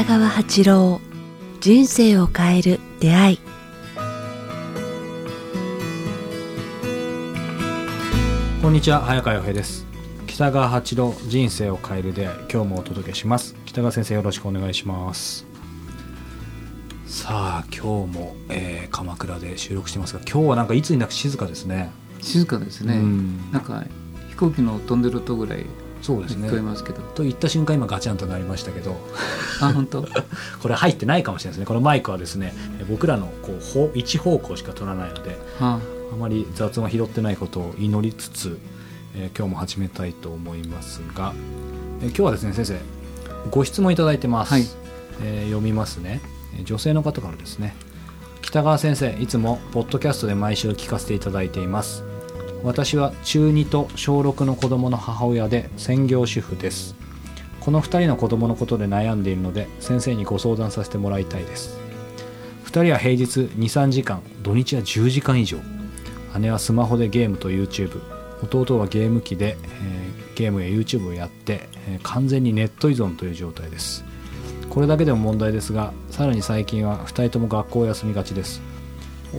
北川八郎人生を変える出会い。こんにちは早川洋平です。北川八郎人生を変える出会い。今日もお届けします。北川先生よろしくお願いします。さあ今日も、えー鎌倉で収録してますが今日はなんかいつになく静かですね。静かですね、うん。なんか飛行機の飛んでる音ぐらいそうですね。聞こえますけど、と言った瞬間今ガチャンとなりましたけど。あ本当？これ入ってないかもしれないですね。このマイクはですね僕らのこうほ一方向しか取らないのであ。あまり雑音が拾ってないことを祈りつつ、えー今日も始めたいと思いますが、えー今日はですね先生ご質問いただいてます、はい。えー読みますね。えー女性の方からですね。北川先生いつもポッドキャストで毎週聞かせていただいています私は中2と小6の子供の母親で専業主婦です。この2人の子供のことで悩んでいるので先生にご相談させてもらいたいです。2人は平日23時間土日は10時間以上。姉はスマホでゲームと YouTube 弟はゲーム機で、えーゲームや YouTube をやって、えー完全にネット依存という状態です。これだけでも問題ですがさらに最近は2人とも学校を休みがちです。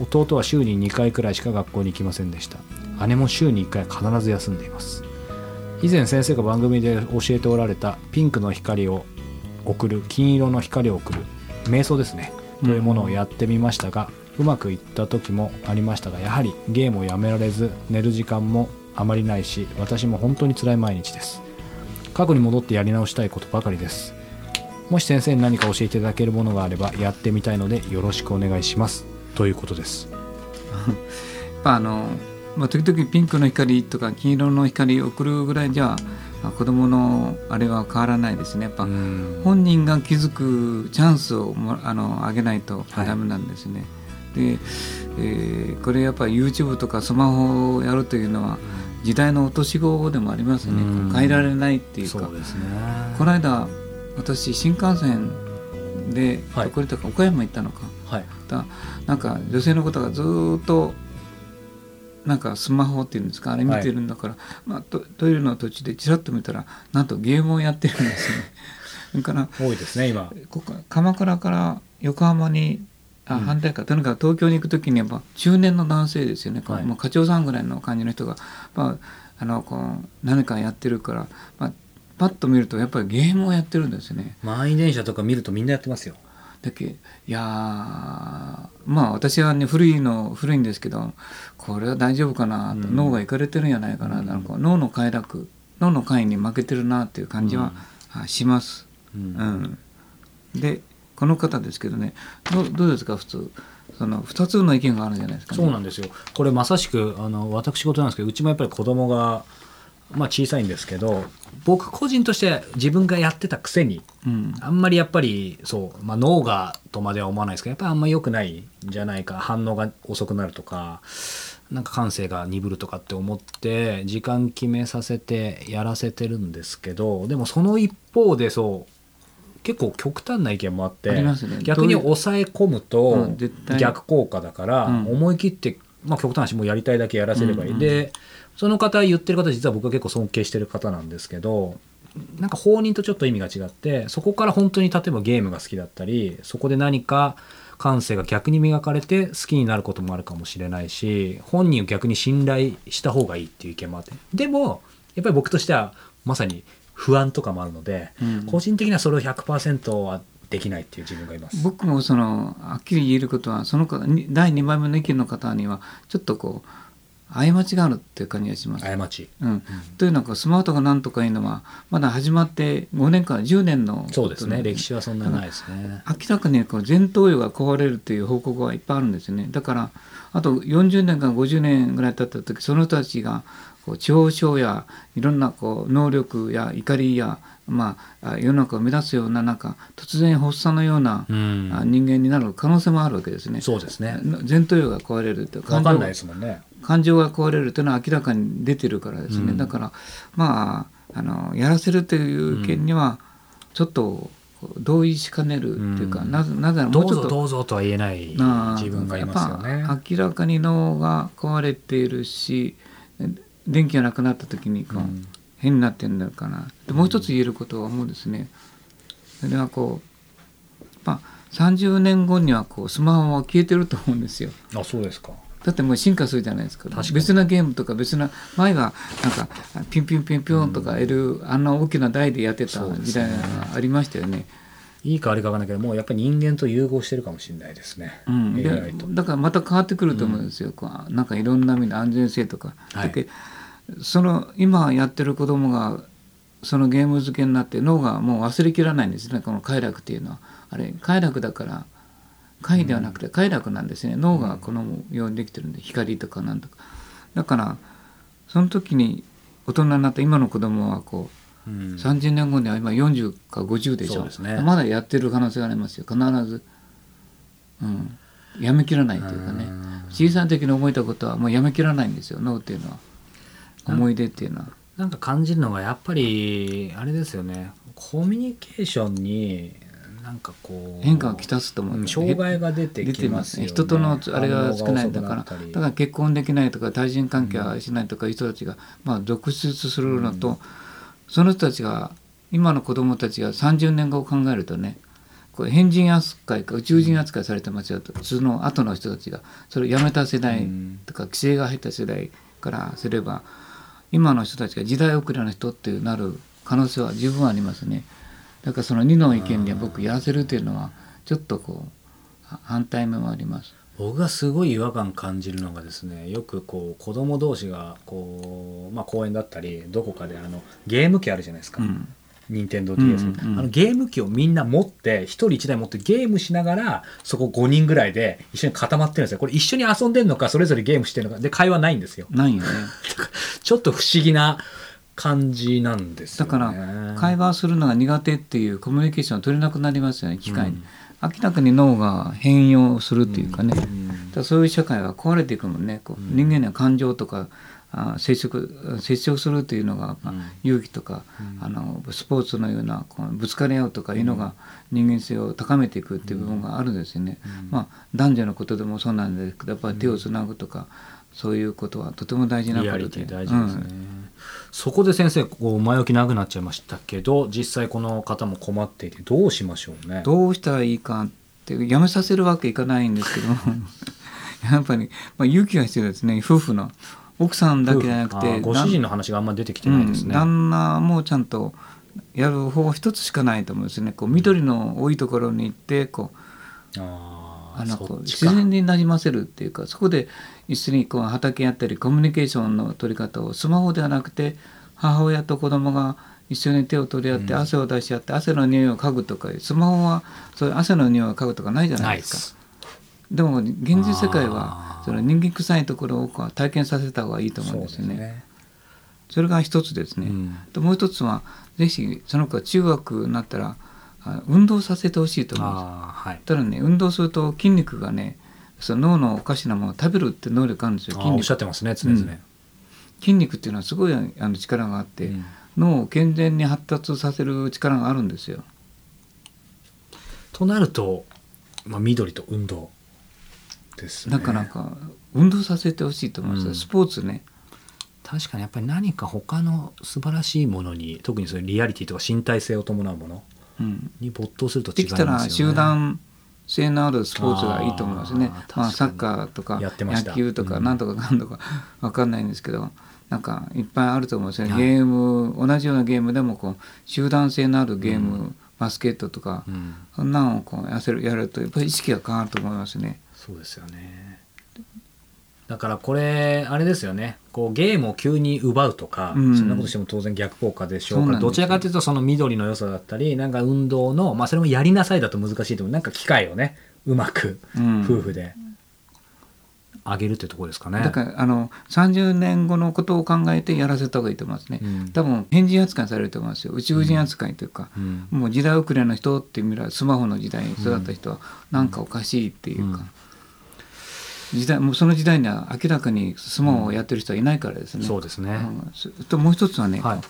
弟は週に2回くらいしか学校に行きませんでした。姉も週に1回必ず休んでいます。以前先生が番組で教えておられたピンクの光を送る金色の光を送る瞑想ですね。というものをやってみましたが、うまくいった時もありましたがやはりゲームをやめられず寝る時間もあまりないし私も本当に辛い毎日です。過去に戻ってやり直したいことばかりです。もし先生に何か教えていただけるものがあればやってみたいのでよろしくお願いします。ということです。まああの、まあ、時々ピンクの光とか金色の光を送るぐらいじゃまあ子供のあれは変わらないですね。やっぱ本人が気づくチャンスをもあのあげないとはい。ダメなんですね。で、えーこれやっぱり YouTube とかスマホをやるというのは時代の落とし子でもありますね。うん。変えられないっていうか。そうね。この間私新幹線ではい。どこに行ったか岡山行ったのか。はい。だなんか女性の方がずーっとなんかスマホっていうんですかあれ見てるんだから、まあ、トトイレの途中でちらっと見たらなんとゲームをやってるんですね。それから多いですね今。ここ鎌倉から横浜にあうん。反対か、とにかく東京に行く時にやっぱ中年の男性ですよね、はい。もう課長さんぐらいの感じの人が、まあ、あのこう何かやってるから、まあ、パッと見るとやっぱりゲームをやってるんですね。満員電車とか見るとみんなやってますよだけいやーまあ私はね古いの古いんですけどこれは大丈夫かなと、うん。脳がいかれてるんじゃないかな、うん。なんか脳の快楽脳の快に負けてるなっていう感じは、あします。うん。うん、でこの方ですけどねどうどうですか普通。その2つの意見があるじゃないですか、ね、そうなんですよ。これまさしくあの私事なんですけどうちもやっぱり子供がまあ小さいんですけど僕個人として自分がやってたくせにうん。あんまりやっぱりそう、まあ、脳がとまでは思わないですけどやっぱりあんまり良くないんじゃないか反応が遅くなるとかなんか感性が鈍るとかって思って時間決めさせてやらせてるんですけどでもその一方でそう結構極端な意見もあってね。逆に抑え込むうと逆効果だからうん。思い切って、まあ、極端な話もうやりたいだけやらせればいい、うんうん。でその方言ってる方実は僕は結構尊敬してる方なんですけどなんか放任とちょっと意味が違ってそこから本当に例えばゲームが好きだったりそこで何か感性が逆に磨かれて好きになることもあるかもしれないし本人を逆に信頼した方がいいっていう意見もあってでもやっぱり僕としてはまさに不安とかもあるので、うん個人的にはそれを100%はできないっていう自分がいます。僕もそのはっきり言えることはその第2番目の意見の方にはちょっとこう過ちがあるっていう感じがします。過ちうんというのはスマートがなんとかいうのはまだ始まって5年から10年のそうですね歴史はそんなにないですね。明らかにこの前頭葉が壊れるという報告はいっぱいあるんですよねだからあと40年から50年ぐらい経った時その人たちがこう地方症やいろんなこう能力や怒りや、まあ、あ世の中を目指すようななんか突然発作のような、人間になる可能性もあるわけですね。そうですね。前頭葉が壊れるってわかんないですもんね。感情が壊れるというのは明らかに出てるからですね、うん。だからまああのやらせるという件にはちょっと同意しかねるっていうか、うん。なぜなぜもうちょっとぞどうぞとは言えない自分がいますよね。やっぱ明らかに脳が壊れているし電気がなくなった時にこう、うん。変になってるんだかな。でもう一つ言えることは思うんですね。それはこうまあ、30年後にはこうスマホは消えてると思うんですよ。あそうですかだってもう進化するじゃないですか。別なゲームとか別な前はなんかピンピンピンピンとか L、あんな大きな台でやってた時代がありましたよね。いいか悪いか分かんないけどもうやっぱり人間と融合してるかもしれないですね、うん、だからまた変わってくると思うんですよ、こうなんかいろんな意味で安全性とか、はい。だけその今やってる子供がそのゲーム漬けになって脳がもう忘れきらないんですね。この快楽っていうのは。あれ快楽だから快ではなくて快楽なんですね、脳がこのようにできてるんで光とかなんとか。だからその時に大人になった今の子供はこううん。30年後には今40か50でしょ。そうね。まだやってる可能性がありますよ。必ず、うん、やめきらないというかね。うん。小さい時に覚えたことはもうやめきらないんですよ。脳っていうのは。思い出っていうのは。なんか感じるのがやっぱりあれですよね。コミュニケーションになんかこう変化がきたすと思う、うん障害が出て出きてますすね。人とのあれが少ないんだからだから結婚できないとか対人関係はしないとかいう人たちが、まあ、続出するのと、その人たちが今の子供たちが30年後を考えるとねこう変人扱いか宇宙人扱いされてますよと。その後の人たちがそれをやめた世代とか規制が入った世代からすれば今の人たちが時代遅れの人ってなる可能性は十分ありますね。だからその2の意見で僕やらせるというのはちょっとこうは反対面もあります。僕がすごい違和感感じるのがですねよくこう子供同士がこう、まあ、公園だったりどこかであのゲーム機あるじゃないですか、うん。任天堂 d s うんうんうん。あのゲーム機をみんな持って一人一台持ってゲームしながらそこ5人ぐらいで一緒に固まってるんですよ。これ一緒に遊んでるのかそれぞれゲームしてるのか。で会話ないんですよ。ないよね。ちょっと不思議な感じなんですよ、だね、から会話するのが苦手っていうコミュニケーションを取れなくなりますよね機械に、明らかに脳が変容するっていうかね、だからそういう社会は壊れていくもんね。こう人間には感情とかあ接触接触するっていうのが、まあうん。勇気とか、あのスポーツのようなこうぶつかり合うとかいうのが人間性を高めていくっていう部分があるんですよね、まあ男女のことでもそうなんですけどやっぱり手をつなぐとか、そういうことはとても大事なことで。大事ですね、うん。そこで先生こう前置き長くなっちゃいましたけど実際この方も困っていてどうしましょうね。どうしたらいいかってやめさせるわけいかないんですけど。やっぱり、まあ、勇気が必要ですね。夫婦の。奥さんだけじゃなくあてーご主人の話があんま出てきてないですね、うん、旦那もちゃんとやる方法一つしかないと思うんですね。こう緑の多いところに行ってこうああのこう自然になじませるっていうかそこで一緒にこう畑やったりコミュニケーションの取り方をスマホではなくて母親と子供が一緒に手を取り合って汗を出し合って汗の匂いを嗅ぐとかスマホはそういう汗の匂いを嗅ぐとかないじゃなないいでですか。すでも現実世界はその人間臭いところを体験させた方がいいと思うんですよね。それが一つですね。うんでもう一つはぜひその子が中学になったらあ運動させてほしいと思うんです。はいただね運動すると筋肉がねその脳のおかしなものを食べるって能力あるんですよ筋あーおっしゃっ肉てますね常々、うん。筋肉っていうのはすごいあの力があって、うん。脳を健全に発達させる力があるんですよ。となると、まあ、緑と運動ですね。だからなんか運動させてほしいと思うんです。よ、うん。スポーツね。確かにやっぱり何か他の素晴らしいものに特にそういうリアリティとか身体性を伴うものうん、に没頭すると違でいますよね。きたら集団性のあるスポーツがいいと思いますね。まあ、サッカーとか野球とかうん。なんとかかんとか わかんないんですけど、なんかいっぱいあると思うんですよね、はい。ゲーム同じようなゲームでもこう集団性のあるゲーム、うん。バスケットとか、うん。そんなのをこうやせるやるとやっぱり意識が変わると思いますね。そうですよねだからこれあれですよね。こうゲームを急に奪うとか、うん。そんなことしても当然逆効果でしょうからどちらかというとその緑の良さだったりなんか運動のまあそれもやりなさいだと難しいと思うなんか機会をねうまくうん。夫婦で上げるってところですかね。だからあの30年後のことを考えてやらせた方がいいと思いますね。うん。多分変人扱いされると思いますよ。宇宙人扱いというか、うん。もう時代遅れの人っていう意味ではスマホの時代に育った人はなんかおかしいっていうか、時代もうその時代には明らかにスマホをやってる人はいないからですね。そうですね、うんともう一つはね、はい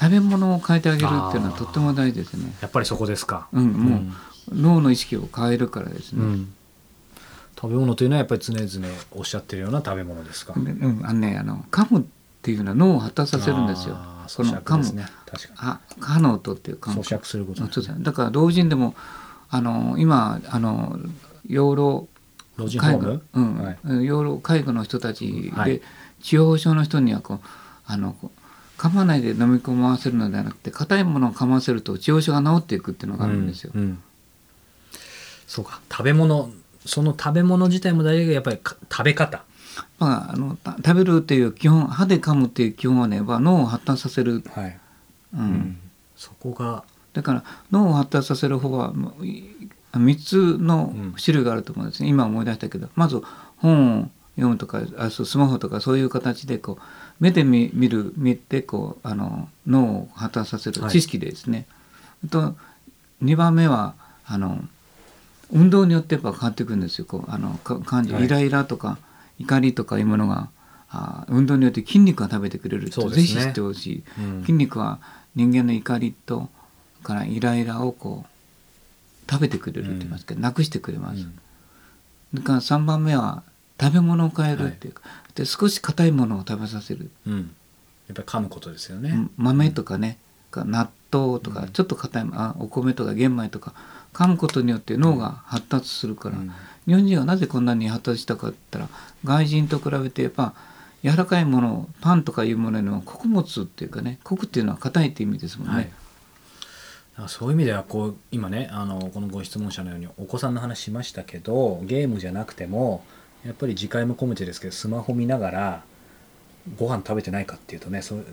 食べ物を変えてあげるっていうのはとっても大事ですね。やっぱりそこですか。うん、もう、脳の意識を変えるからですね。うん食べ物というのはやっぱり常々おっしゃってるような食べ物ですか。でうん、あのねあの噛むっていうのは脳を発達させるんですよあ。ーこの咀嚼ですね。確かあ可能とっていう感に。咀嚼することだから老人でもあの今あの養老老人ホー介護ム、うん。はい。養老介護の人たちで、はい。地方症の人にはこうあの噛まないで飲み込ませるのではなくて硬いものを噛ませると地方症が治っていくっていうのがあるんですよ。うんうん。そうか。食べ物その食べ物自体も大事だけどやっぱりか食べ方。まあ、あのた食べるっていう基本歯で噛むっていう基本はね脳を発達させる、はい、うん。そこがだから脳を発達させる方は3つの種類があると思うんですね、今思い出したけど。まず本を読むとかあそうスマホとかそういう形でこう目で見見る見てこうあの脳を発達させるはい。知識でですね、あと2番目はあの運動によってやっぱ変わってくるんですよ。こうあのか感じ、はい。イライラとか怒りとかいうものがあ運動によって筋肉が食べてくれるっぜひ知ってほしい。うん。筋肉は人間の怒りとからイライラをこう食べてくれるって言いますけど、なくしてくれます。うん。だから3番目は食べ物を変えるっていうか、で少し硬いものを食べさせる、うん、やっぱり噛むことですよね、うん。豆とかねか納豆とか、うん。ちょっと硬いあお米とか玄米とか噛むことによって脳が発達するから、うん。日本人はなぜこんなに発達したかって言ったら外人と比べてやっぱ柔らかいものパンとかいうものよりも穀物っていうかね穀っていうのは硬いって意味ですもんね。はい、そういう意味ではこう今ねあのこのご質問者のようにお子さんの話しましたけどゲームじゃなくてもやっぱり次回も込めてですけどスマホ見ながらご飯食べてないかっていうとねそう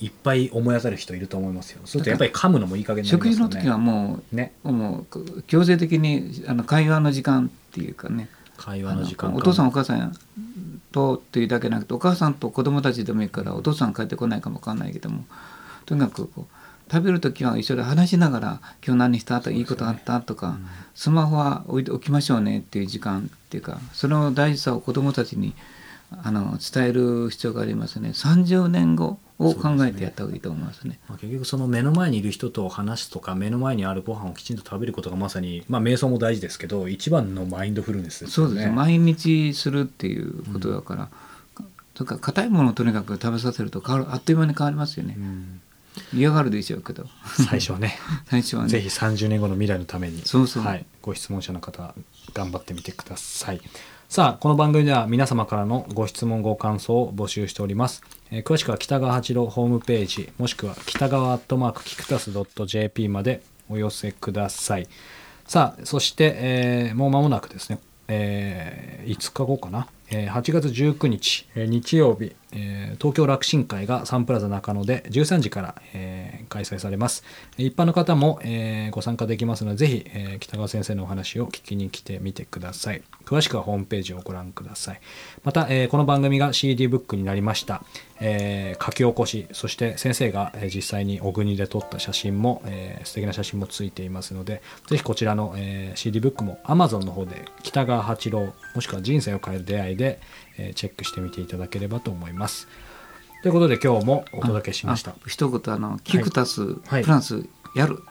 いいっぱい思い当たる人いると思いますよ。そうするとやっぱり噛むのもいい加減になり食ますよね。事の時はもね。うもう強制的にあの会話の時間っていうかね。会話の時間お父さんお母さんとっていうだけじゃなくてお母さんと子供たちでもいいからお父さん帰ってこないかもわかんないけどもとにかくこう食べる時は一緒で話しながら「今日何した?」とか「いいことあった?」とか、スマホは置いておきましょうねっていう時間っていうかその大事さを子供たちにあの伝える必要がありますね30年後を考えてやった方がいいと思いますね。まあ、結局その目の前にいる人と話すとか目の前にあるご飯をきちんと食べることがまさに、まあ、瞑想も大事ですけど一番のマインドフルネスですよね。そうですね毎日するっていうことだから、それから硬いものをとにかく食べさせると変わるあっという間に変わりますよね、うん嫌がるでしょうけど。最初はね。最初はね。ぜひ30年後の未来のためにそうそう。はい、ご質問者の方頑張ってみてください。さあこの番組では皆様からのご質問ご感想を募集しております、えー詳しくは北川八郎ホームページもしくは北川アットマークキクタス .jp までお寄せください。さあそして、えーもう間もなくですね、えー5日後かな、えー8月19日、えー日曜日、えー東京楽神会がサンプラザ中野で13時から、えー開催されます。一般の方も、えーご参加できますのでぜひ、えー北川先生のお話を聞きに来てみてください。詳しくはホームページをご覧ください。また、えーこの番組が CD ブックになりました、えー書き起こしそして先生が、えー実際に小国で撮った写真も、えー素敵な写真もついていますのでぜひこちらの、えー CD ブックも Amazon の方で北川八郎もしくは人生を変える出会いで、えーチェックしてみていただければと思います。ということで今日もお届けしました。あ一言あのキクタス、はい。プラスやる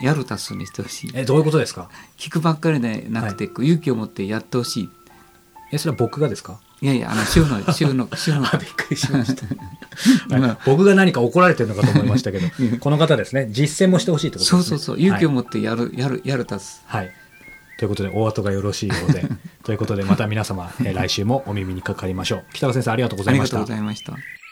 やるタスにしてほしい。えどういうことですか？聞くばっかりでなくて、こう勇気を持ってやってほしい。えそれは僕がですか？いやいやあの週の週の週のあびっくりしました。僕が何か怒られてるのかと思いましたけど この方ですね。実践もしてほしいってことですね。そうそうそう。勇気をはい持ってやる、やるやるタス。はい。ということで、お後がよろしいようで、ということで、また皆様、えー来週もお耳にかかりましょう。北川先生、ありがとうございましたありがとうご。ざいました。